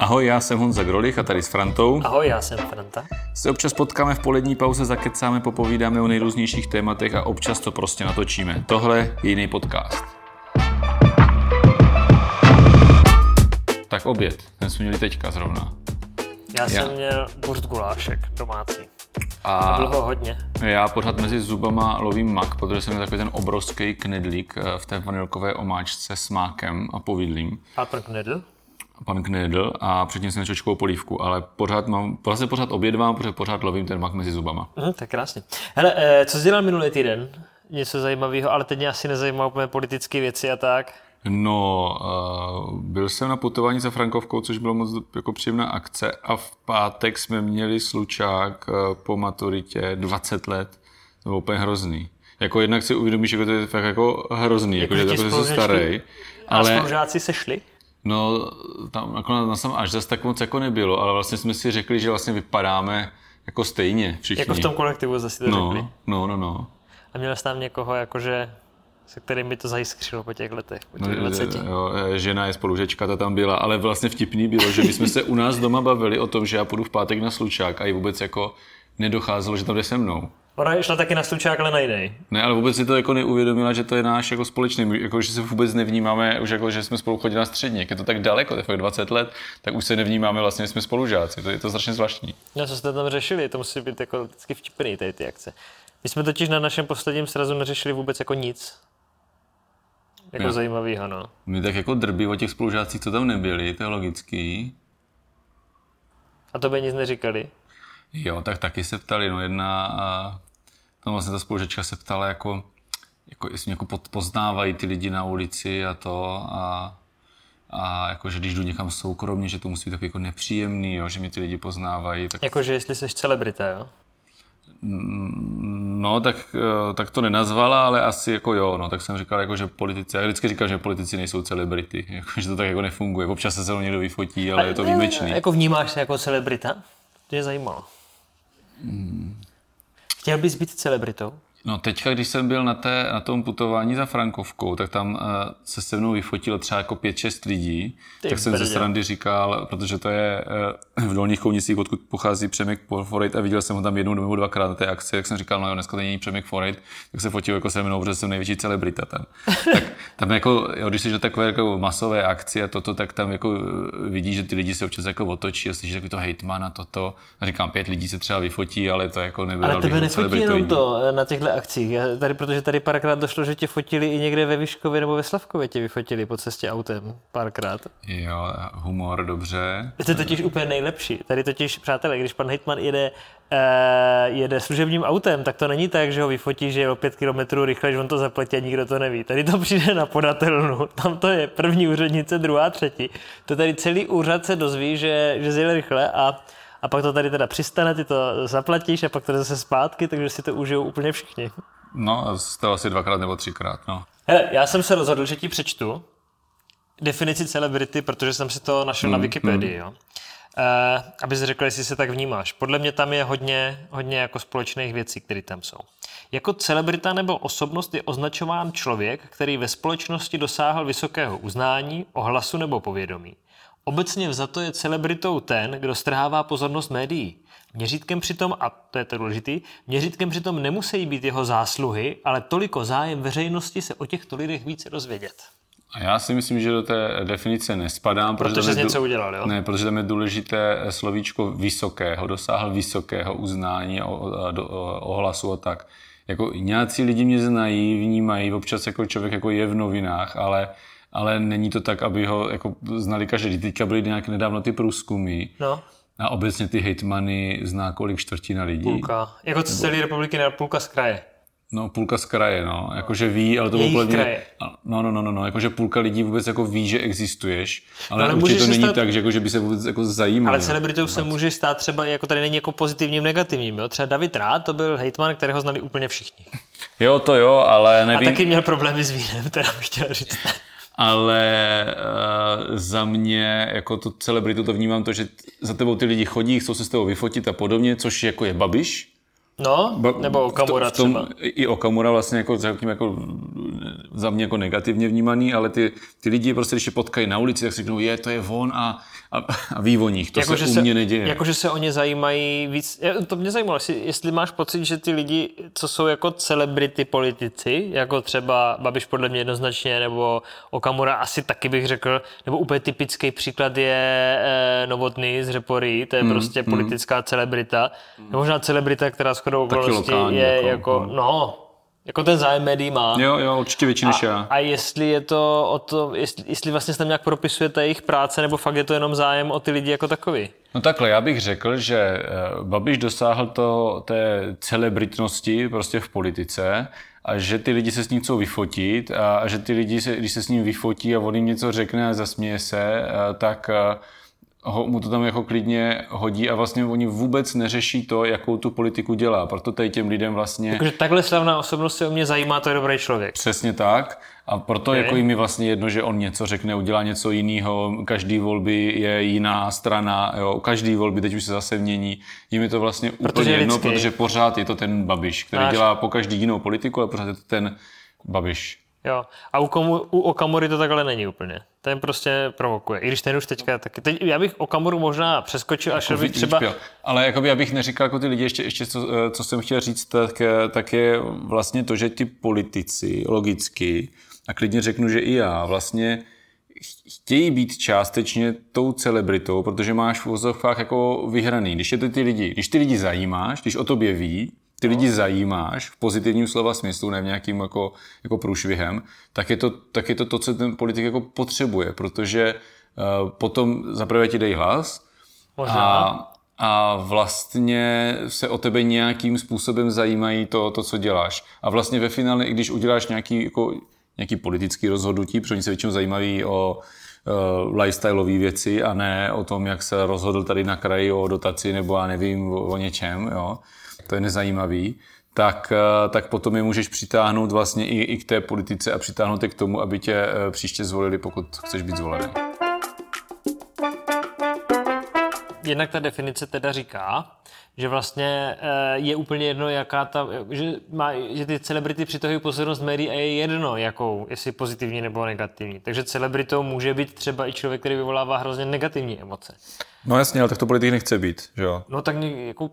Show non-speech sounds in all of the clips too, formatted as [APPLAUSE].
Ahoj, já jsem Honza Grolich a tady s Frantou. Ahoj, já jsem Franta. Se občas potkáme v polední pauze, zakecáme, popovídáme o nejrůznějších tématech a občas to prostě natočíme. Tohle je jiný podcast. Tak oběd, ten jsme měli teďka zrovna. Já jsem měl burst gulášek domácí. A bylo ho hodně. Já pořád mezi zubama lovím mak, protože jsem měl takový ten obrovský knedlík eh, v té vanilkové omáčce s mákem a povidlím. A pro knedl? Pan Knedl a předtím jsem čočkovou polívku, ale pořád mám, vlastně pořád obědvám, protože pořád lovím ten mak mezi zubama. Mhm, tak krásně. Hele, eh, co jsi dělal minulý týden? Něco zajímavého, ale teď mě asi nezajímá úplně politické věci a tak. No, uh, byl jsem na putování za Frankovkou, což bylo moc jako příjemná akce a v pátek jsme měli slučák uh, po maturitě 20 let. To bylo úplně hrozný. Jako jednak si uvědomíš, že to je fakt jako hrozný, jako, jako že, že starý. Ale... A spolužáci se šli? No, tam nakonec na sam až zase tak moc jako nebylo, ale vlastně jsme si řekli, že vlastně vypadáme jako stejně všichni. Jako v tom kolektivu zase to no, řekli. No, no, no. A měl jsi tam někoho, jakože se kterým by to zajiskřilo po těch letech, po těch no, 20. Jo, žena je spolužečka, ta tam byla, ale vlastně vtipný bylo, že my jsme se u nás doma bavili o tom, že já půjdu v pátek na slučák a i vůbec jako nedocházelo, že tam jde se mnou. Ona šla taky na slučák, ale na jiný. Ne, ale vůbec si to jako neuvědomila, že to je náš jako společný, jako, že se vůbec nevnímáme, už jako, že jsme spolu chodili na střední, jak je to tak daleko, to je 20 let, tak už se nevnímáme vlastně, jsme spolužáci, to je to strašně zvláštní. No, co jste tam řešili, to musí být jako vždycky vtipný, tady ty akce. My jsme totiž na našem posledním srazu neřešili vůbec jako nic. Jako jo. zajímavýho, no. My tak jako drbí o těch spolužácích, co tam nebyli, to je logický. A to by nic neříkali? Jo, tak taky se ptali, no jedna, a tam vlastně ta spolužečka se ptala, jako, jako jestli jako poznávají ty lidi na ulici a to a, a jako, že když jdu někam soukromně, že to musí být takový jako nepříjemný, jo, že mě ty lidi poznávají. Tak... Jakože jestli jsi celebrita, jo? No, tak, eh, tak to nenazvala, ale asi jako jo, no, tak jsem říkal, jako, že politici, já vždycky říkal, že politici nejsou celebrity, [LAUGHS] jako, že to tak jako nefunguje, občas se se mnou někdo vyfotí, ale a, je to výjimečný. Jako vnímáš se jako celebrita? To je zajímalo. Chtěl bys být celebritou? No teďka, když jsem byl na, té, na tom putování za Frankovkou, tak tam uh, se se mnou vyfotilo třeba jako 5-6 lidí. Ty tak jsem ze srandy říkal, protože to je uh, v Dolních Kounicích, odkud pochází Přemek Forejt a viděl jsem ho tam jednou nebo dvakrát na té akci, tak jsem říkal, no jo, dneska to není Přemek Forejt, tak se fotil jako se mnou, protože jsem největší celebrita tam. [LAUGHS] tak tam jako, jo, když jsi do takové jako masové akci a toto, tak tam jako eh, vidíš, že ty lidi se občas jako otočí a slyšíš takový to hejtman a toto. A říkám, pět lidí se třeba vyfotí, ale to jako nebylo. Ale tebe nefotí jenom to na těchto akcích. Já tady, protože tady párkrát došlo, že tě fotili i někde ve Vyškově nebo ve Slavkově tě vyfotili po cestě autem párkrát. Jo, humor, dobře. To je totiž úplně nejlepší. Tady totiž, přátelé, když pan Hitman jede, uh, jede služebním autem, tak to není tak, že ho vyfotí, že je o pět kilometrů rychle, že on to zaplatí a nikdo to neví. Tady to [LAUGHS] přijde na podatelnu, tam to je první úřednice, druhá, třetí. To tady celý úřad se dozví, že, že zjel rychle a a pak to tady teda přistane, ty to zaplatíš a pak to zase zpátky, takže si to užijou úplně všichni. No, to asi dvakrát nebo třikrát, no. Hele, já jsem se rozhodl, že ti přečtu definici celebrity, protože jsem si to našel mm, na Wikipedii, mm. jo. Uh, aby si řekl, jestli se tak vnímáš. Podle mě tam je hodně, hodně jako společných věcí, které tam jsou. Jako celebrita nebo osobnost je označován člověk, který ve společnosti dosáhl vysokého uznání, ohlasu nebo povědomí. Obecně vzato je celebritou ten, kdo strhává pozornost médií. Měřítkem přitom, a to je to důležitý, měřítkem přitom nemusí být jeho zásluhy, ale toliko zájem veřejnosti se o těchto lidech více dozvědět. A já si myslím, že do té definice nespadám. Protože, protože jsi něco udělal, jo? Ne, protože tam je důležité slovíčko vysokého, dosáhl vysokého uznání, ohlasu a tak. Jako nějací lidi mě znají, vnímají, občas jako člověk jako je v novinách, ale ale není to tak, aby ho jako znali každý. Teďka byly nějaké nedávno ty průzkumy. No. A obecně ty hejtmany zná kolik čtvrtina lidí. Půlka. Jako z celé republiky na půlka z kraje. No, půlka z kraje, no. Jakože ví, ale to bylo kraje. No, no, no, no, no. Jakože půlka lidí vůbec jako ví, že existuješ. Ale, ale určitě to není stát... tak, že, jako, že by se vůbec jako zajímali. Ale celebritou se může stát třeba, jako tady není jako pozitivním, negativním, jo. Třeba David Rád, to byl hejtman, kterého znali úplně všichni. Jo, to jo, ale nevím. A taky měl problémy s vínem, teda bych chtěl říct ale uh, za mě jako to celebritu to vnímám to, že za tebou ty lidi chodí, chcou se s tebou vyfotit a podobně, což jako je babiš, No, ba, nebo Okamura v tom, třeba. I Okamura vlastně jako, jako za mě jako negativně vnímaný, ale ty, ty lidi prostě, když je potkají na ulici, tak si řeknou, je, to je on a, a, a ví o nich. To jako, se u mě neděje. Jakože se o ně zajímají víc. To mě zajímalo, jestli, jestli máš pocit, že ty lidi, co jsou jako celebrity politici, jako třeba Babiš podle mě jednoznačně, nebo Okamura asi taky bych řekl, nebo úplně typický příklad je eh, Novotný z Repory, to je mm, prostě mm. politická celebrita. Mm. Možná celebrita, která shodou okolností je jako, jako no, no jako ten zájem médií má. Jo, jo, určitě větší než já. A jestli je to o to, jestli, jestli vlastně se tam nějak propisujete jejich práce, nebo fakt je to jenom zájem o ty lidi jako takový? No takhle, já bych řekl, že eh, Babiš dosáhl to, té celebritnosti prostě v politice a že ty lidi se s ním chcou vyfotit a, a že ty lidi, se, když se s ním vyfotí a on jim něco řekne a zasměje se, a, eh, tak a, eh, ho, mu to tam jako klidně hodí a vlastně oni vůbec neřeší to, jakou tu politiku dělá. Proto tady těm lidem vlastně... Takže takhle slavná osobnost se o mě zajímá, to je dobrý člověk. Přesně tak. A proto okay. jako jim je vlastně jedno, že on něco řekne, udělá něco jiného. Každý volby je jiná strana, jo. každý volby teď už se zase mění. Jim je to vlastně protože úplně jedno, protože pořád je to ten Babiš, který Náš... dělá po každý jinou politiku, ale pořád je to ten Babiš. Jo. A u, komu, u Okamury to takhle není úplně. Ten prostě provokuje. I když ten už teďka taky. Teď, já bych Okamoru možná přeskočil a šel bych třeba... Pěl. Ale jakoby, já bych neříkal jako ty lidi, ještě, ještě co, eh, co jsem chtěl říct, tak, tak je vlastně to, že ty politici logicky, a klidně řeknu, že i já, vlastně chtějí být částečně tou celebritou, protože máš v úzovkách jako vyhraný. Když je to ty lidi, když ty lidi zajímáš, když o tobě ví, ty lidi zajímáš v pozitivním slova smyslu, ne v nějakým jako, jako průšvihem, tak je, to, tak je to to, co ten politik jako potřebuje, protože uh, potom zaprvé ti dej hlas a, a vlastně se o tebe nějakým způsobem zajímají to, to, co děláš. A vlastně ve finále, i když uděláš nějaký, jako, nějaký politický rozhodnutí, protože oni se většinou zajímaví o lifestyleové věci a ne o tom, jak se rozhodl tady na kraji o dotaci nebo já nevím o, o něčem, jo, to je nezajímavý, tak, eh, tak potom je můžeš přitáhnout vlastně i, i k té politice a přitáhnout je k tomu, aby tě eh, příště zvolili, pokud chceš být zvolený. Jednak ta definice teda říká, že vlastně eh, je úplně jedno, jaká ta, že, má, že ty celebrity přitahují pozornost médií a je jedno, jakou, jestli pozitivní nebo negativní. Takže celebritou může být třeba i člověk, který vyvolává hrozně negativní emoce. No jasně, ale tak to politik nechce být, že jo? No tak jako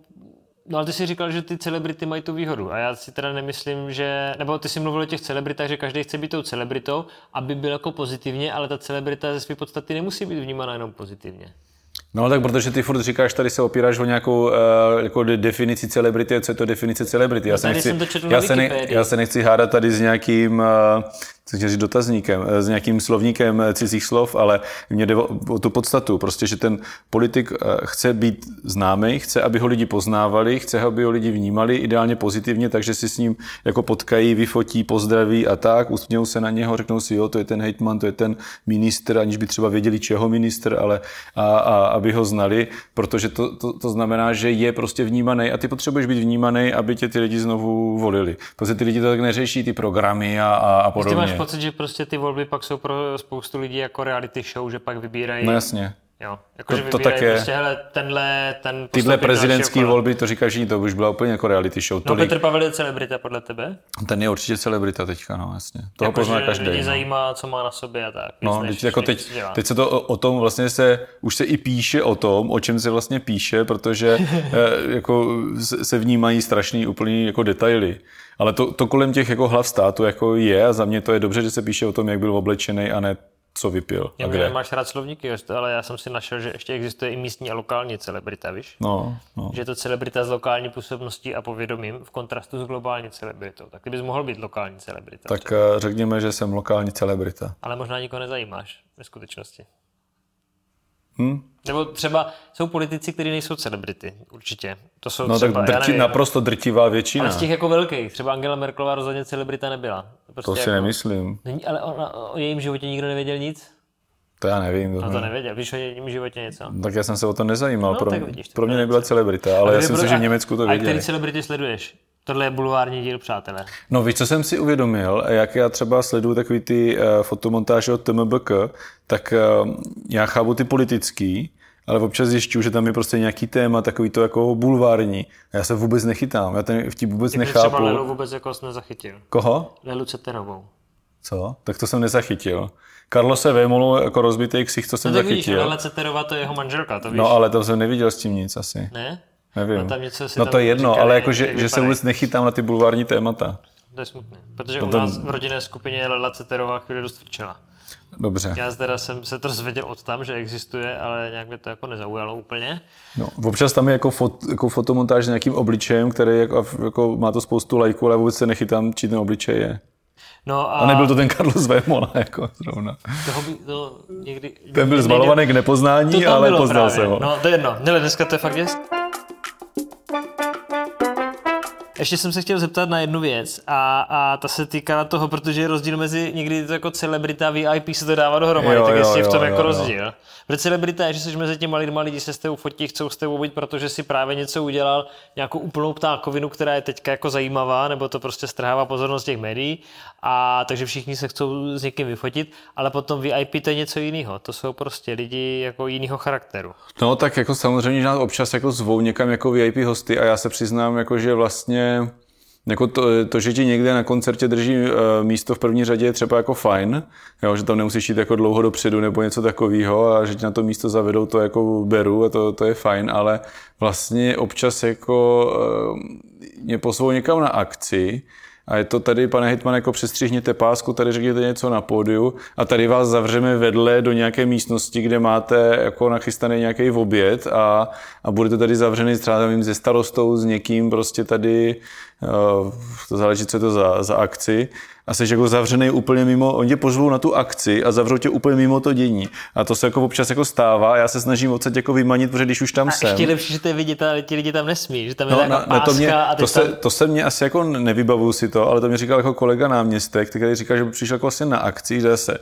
No ale ty jsi říkal, že ty celebrity mají tu výhodu a já si teda nemyslím, že, nebo ty jsi mluvil o těch celebritách, že každý chce být tou celebritou, aby byl jako pozitivně, ale ta celebrita ze své podstaty nemusí být vnímána jenom pozitivně. No tak protože ty furt říkáš, tady se opíráš o nějakou uh, jako definici celebrity, co je to definice celebrity. Já, no, se nechci, já, se ne, já se nechci hádat tady s nějakým uh, chci říct dotazníkem, eh, s nějakým slovníkem eh, cizích slov, ale mě jde o, tu podstatu. Prostě, že ten politik eh, chce být známý, chce, aby ho lidi poznávali, chce, aby ho lidi vnímali, ideálně pozitivně, takže si s ním jako potkají, vyfotí, pozdraví a tak, usmějou se na něho, řeknou si, jo, to je ten hejtman, to je ten ministr, aniž by třeba věděli, čeho ministr, ale a, a aby ho znali, protože to, to, to znamená, že je prostě vnímaný a ty potřebuješ být vnímaný, aby tě ty lidi znovu volili. Protože ty lidi to tak neřeší, ty programy a, a, a podobně pocit, že prostě ty volby pak jsou pro spoustu lidí jako reality show, že pak vybírají... No jasně. Jo, jako, to, to tak je. Prostě, hele, tenhle, ten Tyhle prezidentské volby, to říkáš, že to už byla úplně jako reality show. No Petr Pavel je celebrita podle tebe? Ten je určitě celebrita teďka, no jasně. Toho jako, pozná každý. Lidi no. zajímá, co má na sobě a tak. No, než, teď, jako teď, teď se to o, o, tom vlastně se, už se i píše o tom, o čem se vlastně píše, protože [LAUGHS] eh, jako se vnímají strašný úplný jako detaily. Ale to, to kolem těch jako hlav státu jako je a za mě to je dobře, že se píše o tom, jak byl oblečený a ne co vypil já a kde. Máš rád slovníky, ale já jsem si našel, že ještě existuje i místní a lokální celebrita, víš? No, no. Že je to celebrita s lokální působností a povědomím v kontrastu s globální celebritou. Tak ty bys mohl být lokální celebrita. Tak třeba. Eh, řekněme, že jsem lokální celebrita. Ale možná nikoho nezajímáš ve skutečnosti. Hm? Nebo třeba jsou politici, kteří nejsou celebrity, určitě. To jsou no třeba, tak drti, nevím, naprosto drtivá většina. Ale z těch jako velkých, třeba Angela Merkelová rozhodně celebrita nebyla. Prostě to si jako, nemyslím. Není, ale ona, o jejím životě nikdo nevěděl nic? To já nevím. To, no to nevěděl, víš o jejím životě něco? Tak já jsem se o to nezajímal, no, pro, vidíš, pro mě nebyla celebrita, ale já si myslím, že v Německu to věděli. A který celebrity sleduješ? Tohle je bulvární díl, přátelé. No víš, co jsem si uvědomil, jak já třeba sleduju takový ty uh, fotomontáže od TMBK, tak uh, já chápu ty politický, ale občas zjišťuju, že tam je prostě nějaký téma, takový to jako bulvární. A já se vůbec nechytám, já ten vtip vůbec Ty nechápu. třeba Lelu vůbec jako nezachytil. Koho? Lelu Ceterovou. Co? Tak to jsem nezachytil. Karlose Vémolu jako rozbitý ksich, to jsem No tak vidíš, zachytil. Lela Ceterová to je jeho manželka, to víš? No ale to jsem neviděl s tím nic asi. Ne? Nevím. No, tam něco si no to je jedno, říkali, ale jako, že, že se vůbec nechytám na ty bulvární témata. To je smutné. Protože No u to- nás v rodinné skupině Lela Ceterová chvíli dost frčela. Dobře. Já teda jsem se to zvěděl od tam, že existuje, ale nějak mě to jako nezaujalo úplně. No, občas tam je jako, fot, jako fotomontáž s nějakým obličejem, který jako, jako, má to spoustu lajků, ale vůbec se nechytám, či ten obličej je. No a, A nebyl to ten Carlos [LAUGHS] Vémola, jako zrovna. toho by, to někdy... Ten byl zmalovaný k nepoznání, ale poznal právě. se ho. No to je jedno. Hele, dneska to je fakt jest. Ještě jsem se chtěl zeptat na jednu věc a, a ta se týkala toho, protože je rozdíl mezi někdy to jako celebrita a VIP se to dává dohromady, Jo, tak jo, jestli je v tom jo, jako jo, jo. rozdíl. Protože celebrita je, že jsi mezi těma lidma, lidi se s tebou fotí, chcou s tebou být, protože si právě něco udělal, nějakou úplnou ptákovinu, která je teďka jako zajímavá, nebo to prostě strhává pozornost těch médií, a takže všichni se chcou s někým vyfotit, ale potom VIP to je něco jiného. To jsou prostě lidi jako jiného charakteru. No tak jako samozřejmě, že nás občas jako zvou někam jako VIP hosty a já se přiznám, jako, že vlastně jako to, to, že ti někde na koncertě drží uh, místo v první řadě je třeba jako fajn, jo, že tam nemusíš jít jako dlouho dopředu nebo něco takového a že ti na to místo zavedou, to jako beru a to, to je fajn, ale vlastně občas jako uh, mě pozvou někam na akci a je to tady, pane Hitman, jako přestřihněte pásku, tady řekněte něco na pódiu a tady vás zavřeme vedle do nějaké místnosti, kde máte jako nachystaný nějaký oběd a, a budete tady zavřený třeba nevím, se starostou, s někým prostě tady, uh, to záleží, co je to za, za akci a jsi jako zavřený úplně mimo, oni tě pozvou na tu akci a zavřou tě úplně mimo to dění. A to se jako občas jako stává a já se snažím odsaď jako vymanit, protože když už tam A jsem. ještě lepší, že to je vidět, ale ti lidi tam nesmí, že tam je No, na, páska to, mě, a ty to, se, tam... to se mě asi jako nevybavuju si to, ale to mi říkal jako kolega náměstek, který říkal, že přišel jako vlastně na akci, že se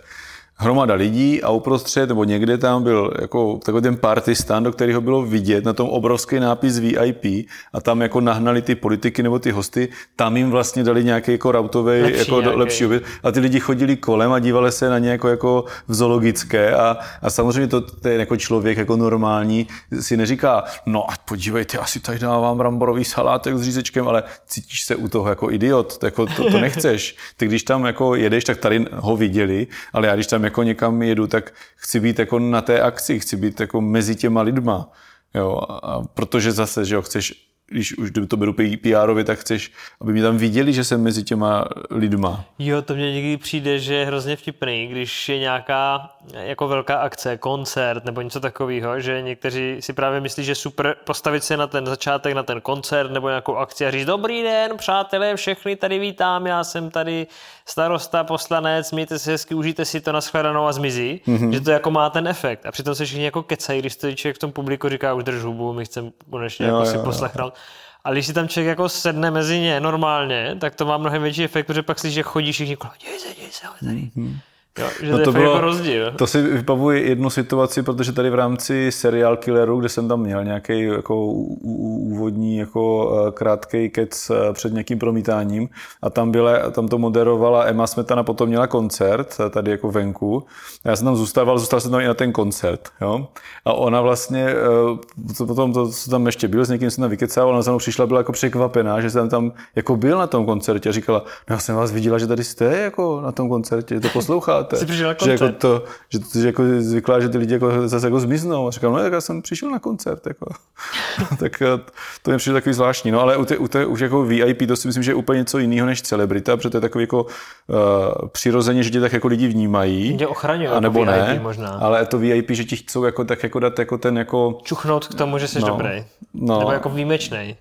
hromada lidí a uprostřed, nebo někde tam byl jako takový ten party stand, do kterého bylo vidět na tom obrovský nápis VIP a tam jako nahnali ty politiky nebo ty hosty, tam jim vlastně dali nějaký jako rautový, Lepší jako do, nějaký. lepší oběd a ty lidi chodili kolem a dívali se na ně jako, jako v zoologické a, a samozřejmě to ten jako člověk jako normální si neříká, no a podívejte, asi tady dávám bramborový salátek s řízečkem, ale cítíš se u toho jako idiot, to, jako to, to nechceš. Ty když tam jako jedeš, tak tady ho viděli, ale já když tam jako někam jedu, tak chci být jako na té akci, chci být jako mezi těma lidma. Jo, a, protože zase, že jo, chceš když už to beru PR-ově, tak chceš, aby mě tam viděli, že jsem mezi těma lidma. Jo, to mně někdy přijde, že je hrozně vtipný, když je nějaká jako velká akce, koncert nebo něco takového, že někteří si právě myslí, že super postavit se na ten začátek, na ten koncert nebo nějakou akci a říct dobrý den, přátelé, všechny tady vítám, já jsem tady starosta, poslanec, mějte se hezky, užijte si to na shledanou a zmizí, mm-hmm. že to jako má ten efekt. A přitom se všichni jako kecají, když to člověk v tom publiku říká, už drž hubu, my chceme konečně Jo, jako jo, si poslechnout. Ale když si tam člověk jako sedne mezi ně normálně, tak to má mnohem větší efekt, protože pak si, že chodí všichni kolem, děj se, děj se, ale tady. Mm-hmm. Jo, že no to, to fakt jako rozdíl. To si vybavuji jednu situaci, protože tady v rámci serial Killeru, kde jsem tam měl nějaký jako úvodní jako eh, krátký kec eh, před nějakým promítáním a tam, byla, tam to moderovala Emma Smetana, potom měla koncert eh, tady jako venku. A já jsem tam zůstával, zůstal jsem tam i na ten koncert. Jo? A ona vlastně, to potom to, co tam ještě byl, s někým jsem tam vykecával, ona za mnou přišla, byla jako překvapená, že jsem tam jako byl na tom koncertě a říkala, no já jsem vás viděla, že tady jste jako na tom koncertě, to posloucháte. Jsi přišel na že jako koncert. to, že, to, že jako zvyklá, že ty lidi jako zase jako zmiznou. A říkám, no tak já jsem přišel na koncert. Jako. [LAUGHS] tak eh, to mi přijde takový zvláštní. No ale u té, u té už jako VIP, to si myslím, že je úplně něco jiného než celebrita, protože to je takový jako uh, přirozeně, že tě tak jako lidi vnímají. Tě ochraňují a jako nebo VIP ne, možná. ale to VIP, že ti chcou jako, tak jako dát jako ten jako Čuchnout k tomu, že jsi No. dobrý. No. Nebo jako výjimečný.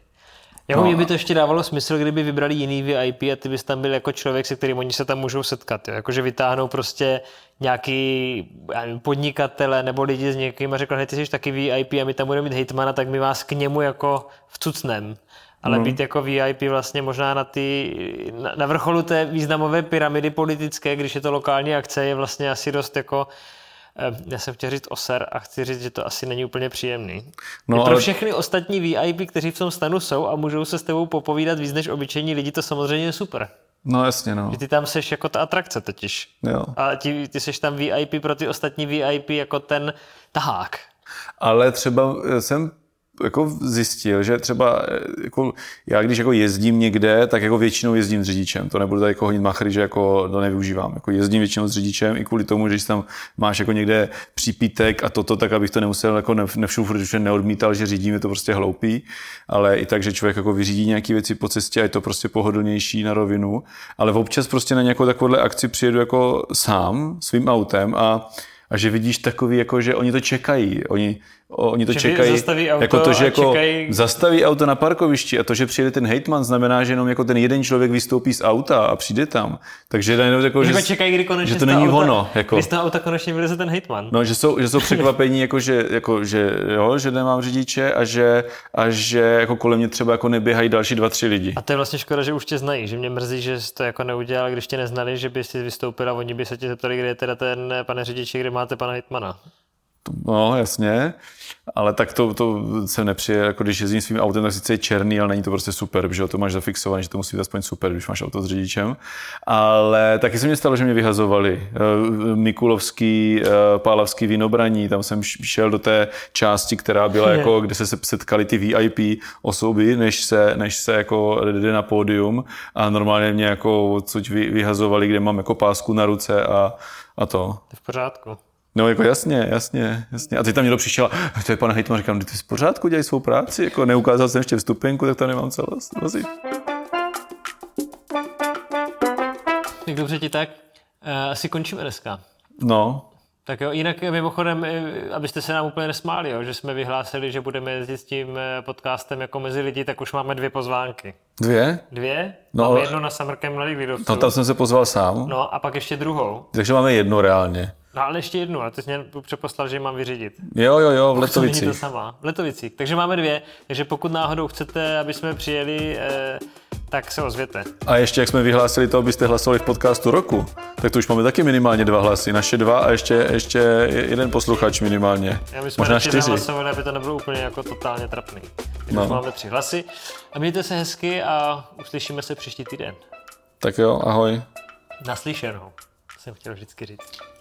Jako No. mě by to ještě dávalo smysl, kdyby vybrali jiný VIP a ty bys tam byl jako člověk, se kterým oni se tam můžou setkat. Jo? Jakože vytáhnou prostě nějaký podnikatele nebo lidi s někým a řekl, hej, ty jsi taky VIP a my tam budeme mít hejtmana, tak my vás k němu jako vcucnem. Ale být jako VIP vlastně možná na, ty, na, na vrcholu té významové pyramidy politické, když je to lokální akce, je vlastně asi dost jako já jsem chtěl říct oser a chci říct, že to asi není úplně příjemný. No, pro ale- všechny ostatní VIP, kteří v tom stanu jsou a můžou se s tebou popovídat víc než obyčejní lidi, to samozřejmě je super. No jasně, no. Že ty tam seš jako ta atrakce totiž. Jo. A ty, ty seš tam VIP pro ty ostatní VIP jako ten tahák. Ale třeba jsem jako zjistil, že třeba jako, já když jako jezdím někde, tak jako většinou jezdím s řidičem. To nebudu tady jako honit machry, že jako to nevyužívám. Jako jezdím většinou s řidičem i kvůli tomu, že když tam máš jako někde přípítek a toto, tak abych to nemusel jako nevšup, protože neodmítal, že řídím, je to prostě hloupý, ale i tak, že člověk jako vyřídí nějaké věci po cestě a je to prostě pohodlnější na rovinu. Ale občas prostě na nějakou takovouhle akci přijedu jako sám svým autem a a že vidíš takový, jako, že oni to čekají. Oni, Oni to že čekají, zastaví auto jako to, že jako čekají... zastaví auto na parkovišti a to, že přijede ten hejtman, znamená, že jenom jako ten jeden člověk vystoupí z auta a přijde tam. Takže jenom jako, jako že, čekají, kdy konečně že to není auta, ono. Jako. Když z auta konečně vyleze ten hejtman. No, že jsou, že jsou překvapení, jako, že, jako, že, jo, že nemám řidiče a že, a že jako kolem mě třeba jako neběhají další dva, tři lidi. A to je vlastně škoda, že už tě znají, že mě mrzí, že jsi to jako neudělal, když tě neznali, že by si vystoupil a oni by se tě zeptali, kde je teda ten pane řidiči, kde máte pana hejtmana. No, jasně, ale tak to, to se nepřije, jako když jezdím svým autem, tak sice je černý, ale není to prostě super, protože to máš zafixované, že to musí být aspoň super, když máš auto s řidičem. Ale taky se mi stalo, že mě vyhazovali. Eh, Mikulovský, eh, Pálavský vinobraní, tam jsem šel do té části, která byla jako, kde se setkali ty VIP osoby, než se, než se jako jde na pódium a normálně mě jako což vyhazovali, kde mám jako pásku na ruce a, a to. To je v pořádku. No jako jasně, jasně, jasně. A teď tam někdo přišel, to je pan hejtman, říkám, ty v pořádku, dělají svou práci, jako neukázal jsem ještě vstupenku, tak to nemám celost. Vozit. Tak dobře ti tak. Uh, asi končíme dneska. No. Tak jo, jinak mimochodem, eh, abyste se nám úplně nesmáli, jo, že jsme vyhlásili, že budeme jezdit s tím eh, podcastem jako mezi lidi, tak už máme dvě pozvánky. Dvě? Dvě? No, máme jedno na Summer Camp Mladých lidovců. No tam jsem se pozval sám. No a pak ještě druhou. Takže máme jedno reálně. No ale ještě jednu, a ty jsi mě přeposlal, že mám vyřídit. Jo, jo, jo, v Letovicích. to sama. V Letovicích. Takže máme dvě. Takže pokud náhodou chcete, aby jsme přijeli, eh, tak se ozvěte. A ještě jak jsme vyhlásili to, abyste hlasovali v podcastu roku, tak to už máme taky minimálně dva hlasy. Naše dva a ještě, ještě jeden posluchač minimálně. Já my jsme Možná čtyři. hlasovali, aby to nebylo úplně jako totálně trapný. no. máme tři hlasy. A mějte se hezky a uslyšíme se příští týden. Tak jo, ahoj. Naslyšenou, jsem chtěl vždycky říct.